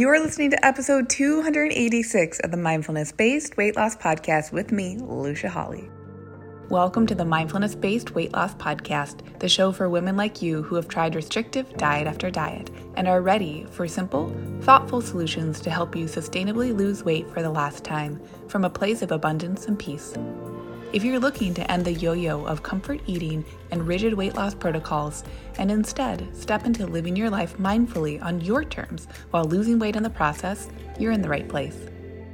You're listening to episode 286 of the Mindfulness Based Weight Loss Podcast with me, Lucia Hawley. Welcome to the Mindfulness Based Weight Loss Podcast, the show for women like you who have tried restrictive diet after diet and are ready for simple, thoughtful solutions to help you sustainably lose weight for the last time from a place of abundance and peace. If you're looking to end the yo yo of comfort eating and rigid weight loss protocols and instead step into living your life mindfully on your terms while losing weight in the process, you're in the right place.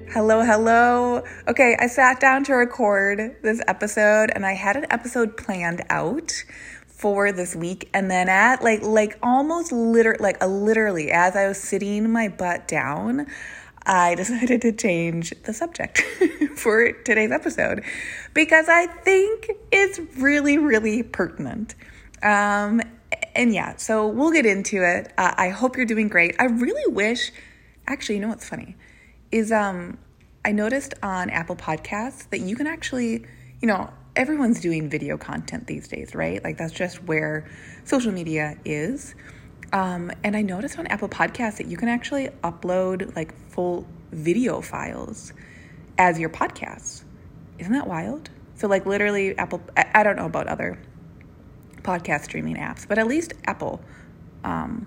Hello, hello. Okay, I sat down to record this episode and I had an episode planned out for this week and then at like like almost literally like literally as I was sitting my butt down I decided to change the subject for today's episode because I think it's really, really pertinent. Um, and yeah, so we'll get into it. Uh, I hope you're doing great. I really wish, actually, you know what's funny is um, I noticed on Apple Podcasts that you can actually, you know, everyone's doing video content these days, right? Like that's just where social media is. Um, and I noticed on Apple Podcasts that you can actually upload like full video files as your podcasts. Isn't that wild? So, like, literally, Apple, I, don't know about other podcast streaming apps, but at least Apple, um,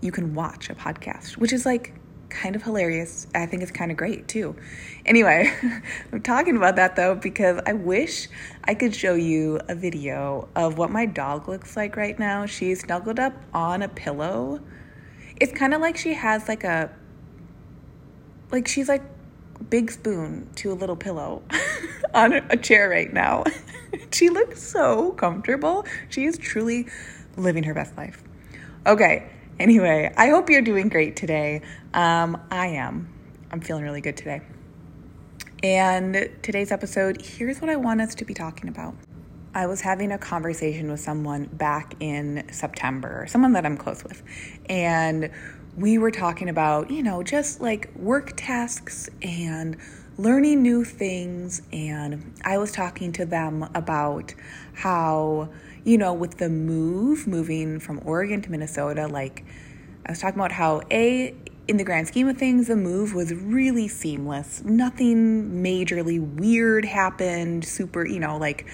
you can watch a podcast, which is like kind of hilarious. I think it's kind of great too. Anyway, I'm talking about that though because I wish I could show you a video of what my dog looks like right now. She's snuggled up on a pillow. It's kind of like she has like a like she's like big spoon to a little pillow on a chair right now. she looks so comfortable. She is truly living her best life. Okay, anyway, I hope you're doing great today. Um, I am. I'm feeling really good today. And today's episode, here's what I want us to be talking about. I was having a conversation with someone back in September, someone that I'm close with, and we were talking about, you know, just like work tasks and learning new things. And I was talking to them about how, you know, with the move, moving from Oregon to Minnesota, like I was talking about how A, in the grand scheme of things, the move was really seamless. Nothing majorly weird happened. Super, you know, like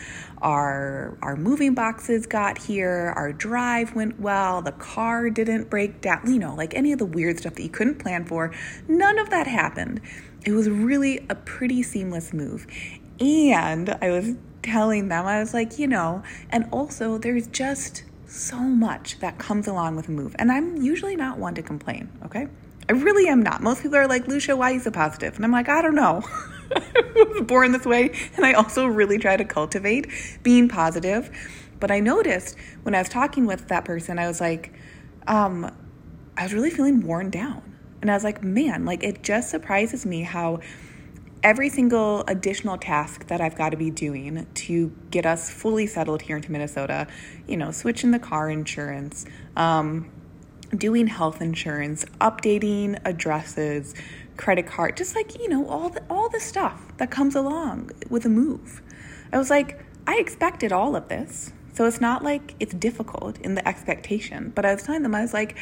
our our moving boxes got here, our drive went well, the car didn't break down, you know, like any of the weird stuff that you couldn't plan for. None of that happened. It was really a pretty seamless move. And I was telling them, I was like, you know, and also there's just so much that comes along with a move. And I'm usually not one to complain, okay? I really am not. Most people are like, Lucia, why are you so positive? And I'm like, I don't know. I was born this way. And I also really try to cultivate being positive. But I noticed when I was talking with that person, I was like, um, I was really feeling worn down. And I was like, man, like it just surprises me how every single additional task that I've got to be doing to get us fully settled here into Minnesota, you know, switching the car insurance, um, doing health insurance, updating addresses, credit card, just like, you know, all the all the stuff that comes along with a move. I was like, I expected all of this. So it's not like it's difficult in the expectation, but I was telling them I was like,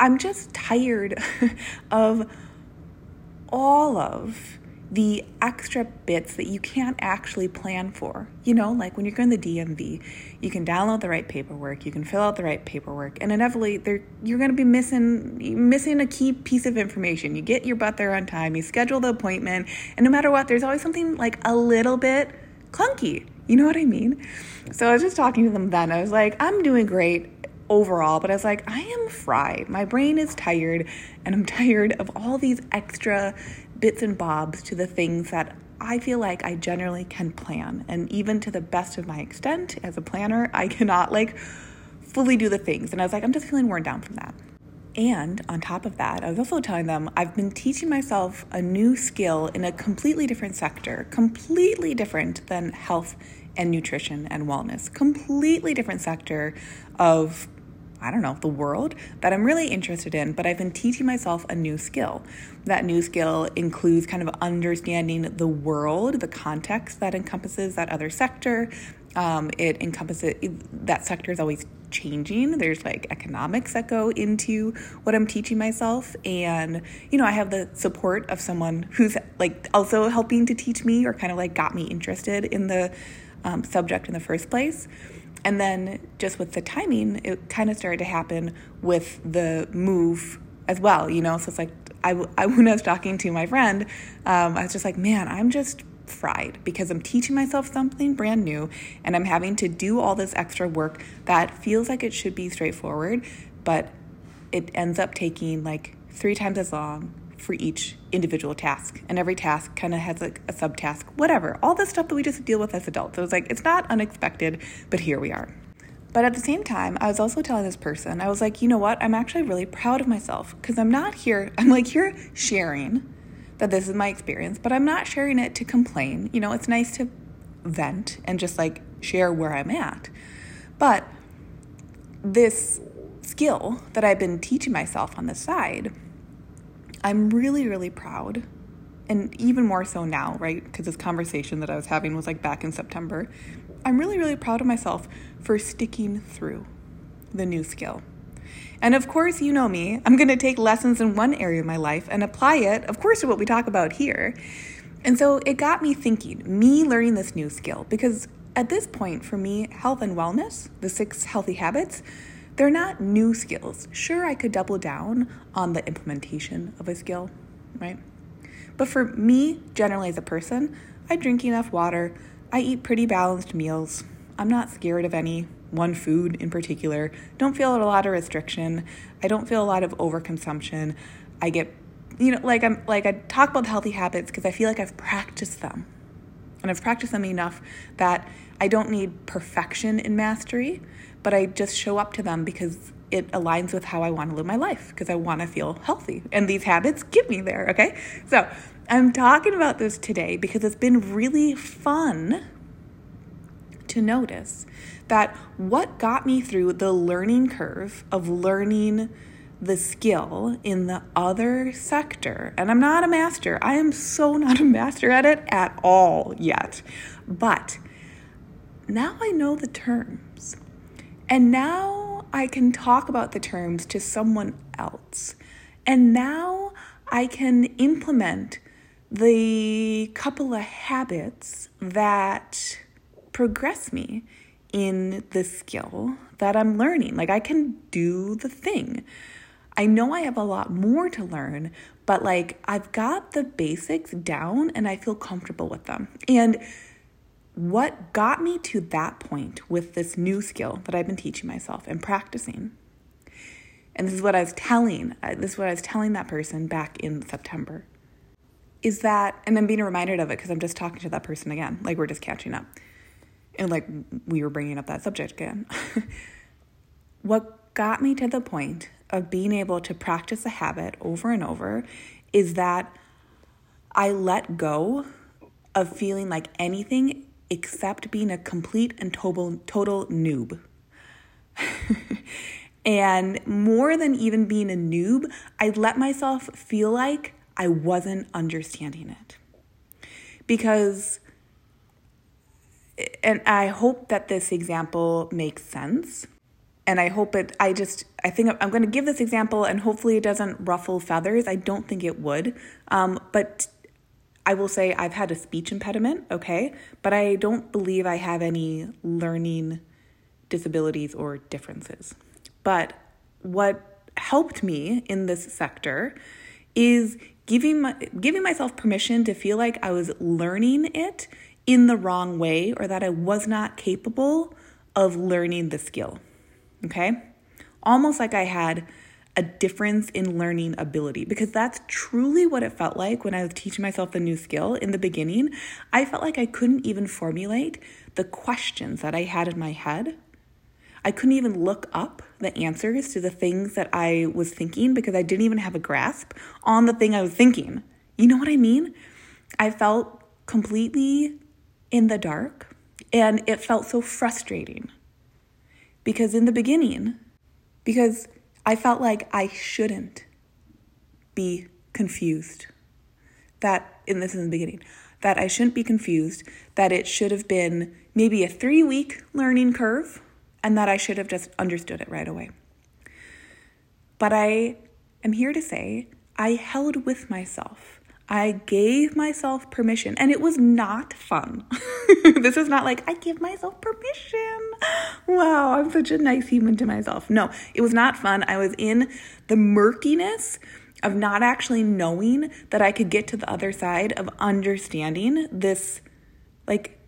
I'm just tired of all of the extra bits that you can't actually plan for. You know, like when you're going to the DMV, you can download the right paperwork, you can fill out the right paperwork, and inevitably there you're going to be missing missing a key piece of information. You get your butt there on time, you schedule the appointment, and no matter what, there's always something like a little bit clunky. You know what I mean? So I was just talking to them then. I was like, I'm doing great overall, but I was like, I am fried. My brain is tired, and I'm tired of all these extra bits and bobs to the things that I feel like I generally can plan. And even to the best of my extent as a planner, I cannot like fully do the things. And I was like, I'm just feeling worn down from that. And on top of that, I was also telling them I've been teaching myself a new skill in a completely different sector, completely different than health and nutrition and wellness, completely different sector of I don't know, the world that I'm really interested in, but I've been teaching myself a new skill. That new skill includes kind of understanding the world, the context that encompasses that other sector. Um, it encompasses that sector is always changing. There's like economics that go into what I'm teaching myself. And, you know, I have the support of someone who's like also helping to teach me or kind of like got me interested in the um, subject in the first place. And then just with the timing, it kind of started to happen with the move as well, you know? So it's like, I, I when I was talking to my friend, um, I was just like, man, I'm just fried because I'm teaching myself something brand new and I'm having to do all this extra work that feels like it should be straightforward, but it ends up taking like three times as long for each individual task. And every task kind of has like a subtask, whatever. All the stuff that we just deal with as adults. So it's like, it's not unexpected, but here we are. But at the same time, I was also telling this person, I was like, you know what? I'm actually really proud of myself because I'm not here, I'm like here sharing that this is my experience, but I'm not sharing it to complain. You know, it's nice to vent and just like share where I'm at. But this skill that I've been teaching myself on the side, I'm really, really proud. And even more so now, right? Because this conversation that I was having was like back in September. I'm really, really proud of myself for sticking through the new skill. And of course, you know me, I'm going to take lessons in one area of my life and apply it, of course, to what we talk about here. And so it got me thinking, me learning this new skill, because at this point, for me, health and wellness, the six healthy habits, they're not new skills. Sure, I could double down on the implementation of a skill, right? But for me, generally as a person, I drink enough water, I eat pretty balanced meals, I'm not scared of any one food in particular. Don't feel a lot of restriction. I don't feel a lot of overconsumption. I get, you know, like I'm like I talk about healthy habits because I feel like I've practiced them, and I've practiced them enough that I don't need perfection in mastery, but I just show up to them because it aligns with how I want to live my life because I want to feel healthy, and these habits get me there. Okay, so I'm talking about this today because it's been really fun to notice that what got me through the learning curve of learning the skill in the other sector, and I'm not a master, I am so not a master at it at all yet, but now I know the terms. And now I can talk about the terms to someone else. And now I can implement the couple of habits that progress me in the skill that I'm learning. Like I can do the thing. I know I have a lot more to learn, but like I've got the basics down and I feel comfortable with them. And what got me to that point with this new skill that I've been teaching myself and practicing. And this is what I was telling, uh, this is what I was telling that person back in September. Is that, and I'm being reminded of it because I'm just talking to that person again, like we're just catching up and like we were bringing up that subject again. what got me to the point of being able to practice a habit over and over is that I let go of feeling like anything except being a complete and total, total noob. and more than even being a noob, I let myself feel like I wasn't understanding it. Because and I hope that this example makes sense. And I hope it, I just, I think I'm going to give this example and hopefully it doesn't ruffle feathers. I don't think it would. Um, but I will say I've had a speech impediment, okay? But I don't believe I have any learning disabilities or differences. But what helped me in this sector is giving my, giving myself permission to feel like I was learning it in the wrong way or that I was not capable of learning the skill. Okay? Almost like I had a difference in learning ability because that's truly what it felt like when I was teaching myself the new skill in the beginning. I felt like I couldn't even formulate the questions that I had in my head. I couldn't even look up the answers to the things that I was thinking because I didn't even have a grasp on the thing I was thinking. You know what I mean? I felt completely in the dark, and it felt so frustrating. Because in the beginning, because I felt like I shouldn't be confused. That, and this is in the beginning, that I shouldn't be confused, that it should have been maybe a three week learning curve and that I should have just understood it right away. But I am here to say I held with myself. I gave myself permission, and it was not fun. this is not like I give myself permission. Wow, I'm such a nice human to myself. No, it was not fun. I was in the murkiness of not actually knowing that I could get to the other side of understanding this like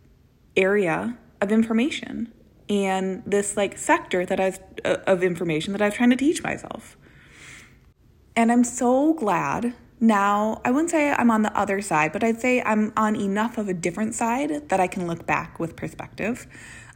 area of information and this like sector that I was uh, of information that I was trying to teach myself. And I'm so glad now, I wouldn't say I'm on the other side, but I'd say I'm on enough of a different side that I can look back with perspective.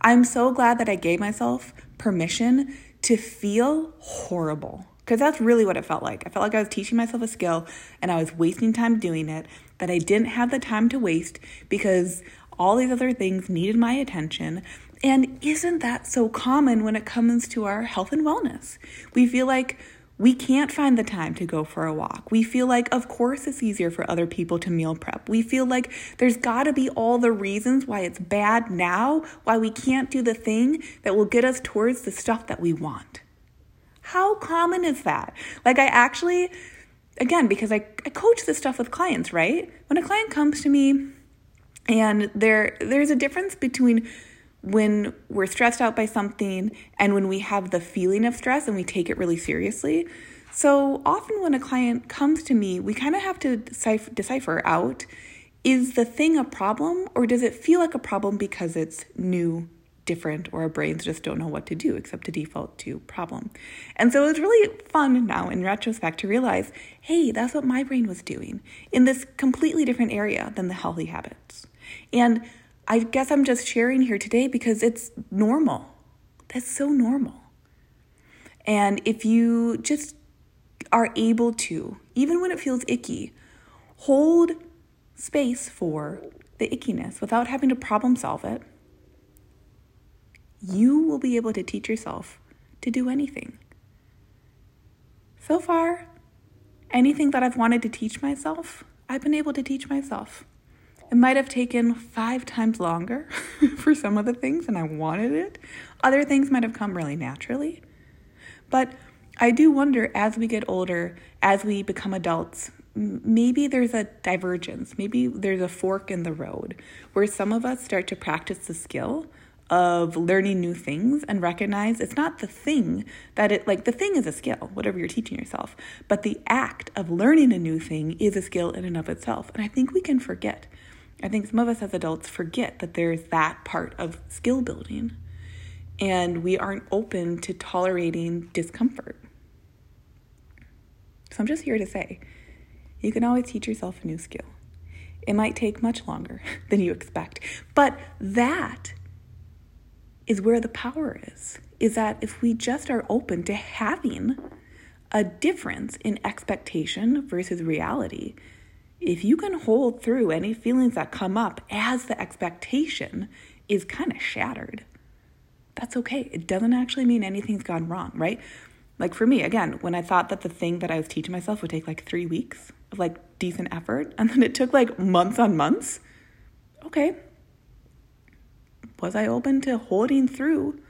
I'm so glad that I gave myself permission to feel horrible because that's really what it felt like. I felt like I was teaching myself a skill and I was wasting time doing it that I didn't have the time to waste because all these other things needed my attention. And isn't that so common when it comes to our health and wellness? We feel like we can't find the time to go for a walk. We feel like, of course, it's easier for other people to meal prep. We feel like there's got to be all the reasons why it's bad now, why we can't do the thing that will get us towards the stuff that we want. How common is that? Like, I actually, again, because I, I coach this stuff with clients, right? When a client comes to me and there there's a difference between when we're stressed out by something and when we have the feeling of stress and we take it really seriously. So often, when a client comes to me, we kind of have to decipher, out is the thing a problem or does it feel like a problem because it's new, different, or our brains just don't know what to do except to default to problem? And so it's really fun now in retrospect to realize hey, that's what my brain was doing in this completely different area than the healthy habits. And I guess I'm just sharing here today because it's normal. That's so normal. And if you just are able to, even when it feels icky, hold space for the ickiness without having to problem solve it, you will be able to teach yourself to do anything. So far, anything that I've wanted to teach myself, I've been able to teach myself. It might have taken five times longer for some of the things, and I wanted it. Other things might have come really naturally. But I do wonder as we get older, as we become adults, maybe there's a divergence. Maybe there's a fork in the road where some of us start to practice the skill of learning new things and recognize it's not the thing that it like the thing is a skill whatever you're teaching yourself but the act of learning a new thing is a skill in and of itself and i think we can forget I think some of us as adults forget that there's that part of skill building and we aren't open to tolerating discomfort. So I'm just here to say you can always teach yourself a new skill. It might take much longer than you expect, but that is where the power is. Is that if we just are open to having a difference in expectation versus reality, if you can hold through any feelings that come up as the expectation is kind of shattered, that's okay. It doesn't actually mean anything's gone wrong, right? Like for me, again, when I thought that the thing that I was teaching myself would take like three weeks of like decent effort, and then it took like months on months, okay. Was I open to holding through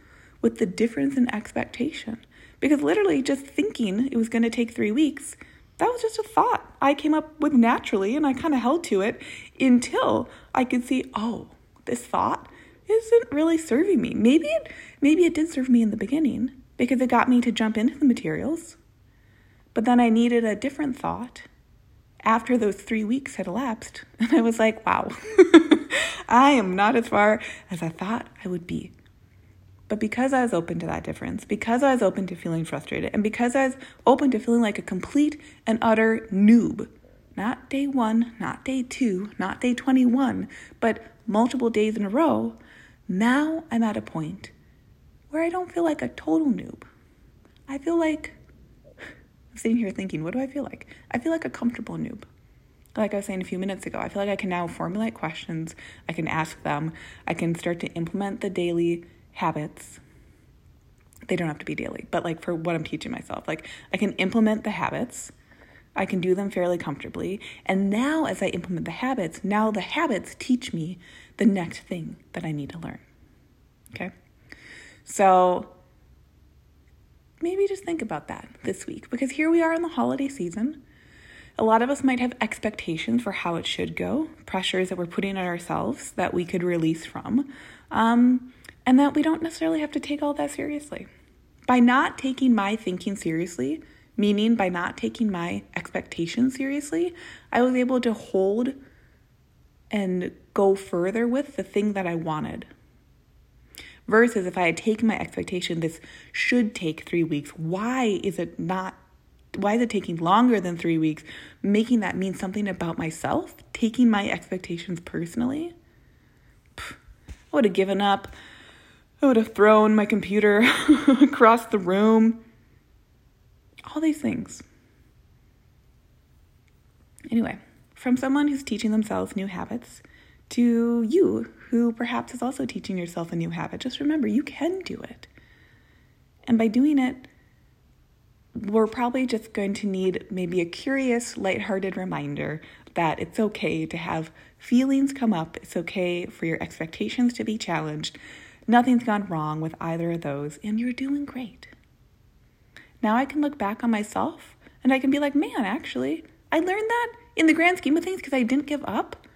with the difference in expectation? Because literally just thinking it was going to take three weeks that was just a thought I came up with naturally, and I kind of held to it until I could see, oh, this thought isn't really serving me. Maybe it, maybe it did serve me in the beginning because it got me to jump into the materials, but then I needed a different thought after those three weeks had elapsed, and I was like, wow, I am not as far as I thought I would be. But because I was open to that difference, because I was open to feeling frustrated, and because I was open to feeling like a complete and utter noob, not day one, not day two, not day 21, but multiple days in a row, now I'm at a point where I don't feel like a total noob. I feel like, I'm sitting here thinking, what do I feel like? I feel like a comfortable noob. Like I was saying a few minutes ago, I feel like I can now formulate questions, I can ask them, I can start to implement the daily habits they don't have to be daily but like for what i'm teaching myself like i can implement the habits i can do them fairly comfortably and now as i implement the habits now the habits teach me the next thing that i need to learn okay So maybe just think about that this week because here we are in the holiday season. A lot of us might have expectations for how it should go, pressures that we're putting on ourselves that we could release from, um, and that we don't necessarily have to take all that seriously. By not taking my thinking seriously, meaning by not taking my expectations seriously, I was able to hold and go further with the thing that I wanted. Versus if I had taken my expectation, this should take three weeks. Why is it not? Why is it taking longer than three weeks? Making that mean something about myself? Taking my expectations personally? I would have given up. I would have thrown my computer across the room. All these things. Anyway, from someone who's teaching themselves new habits to you who perhaps is also teaching yourself a new habit, just remember you can do it. And by doing it, we're probably just going to need maybe a curious, lighthearted reminder that it's okay to have feelings come up. It's okay for your expectations to be challenged. Nothing's gone wrong with either of those, and you're doing great. Now I can look back on myself and I can be like, man, actually, I learned that in the grand scheme of things because I didn't give up.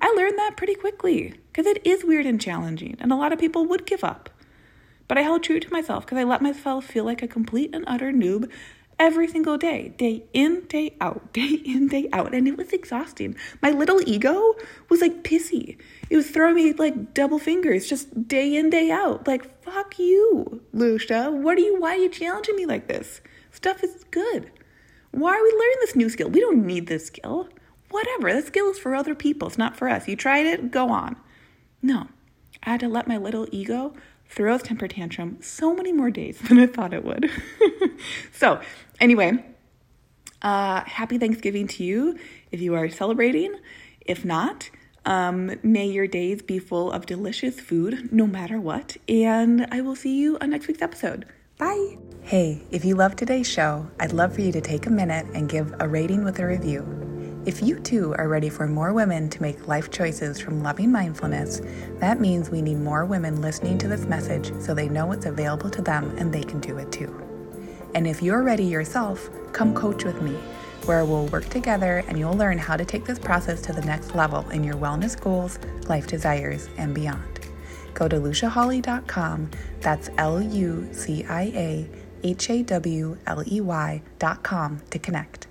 I learned that pretty quickly because it is weird and challenging, and a lot of people would give up. But I held true to myself because I let myself feel like a complete and utter noob every single day, day in, day out, day in, day out. And it was exhausting. My little ego was like pissy. It was throwing me like double fingers just day in, day out. Like, fuck you, Lucia. What are you, why are you challenging me like this? Stuff is good. Why are we learning this new skill? We don't need this skill. Whatever, the skill is for other people, it's not for us. You tried it, go on. No, I had to let my little ego throw a temper tantrum so many more days than I thought it would. so, anyway, uh, happy Thanksgiving to you if you are celebrating. If not, um, may your days be full of delicious food no matter what. And I will see you on next week's episode. Bye. Hey, if you love today's show, I'd love for you to take a minute and give a rating with a review. If you too are ready for more women to make life choices from loving mindfulness, that means we need more women listening to this message so they know it's available to them and they can do it too. And if you're ready yourself, come coach with me, where we'll work together and you'll learn how to take this process to the next level in your wellness goals, life desires, and beyond go to luciahawley.com. That's L U C I A H A W L E Y.com to connect.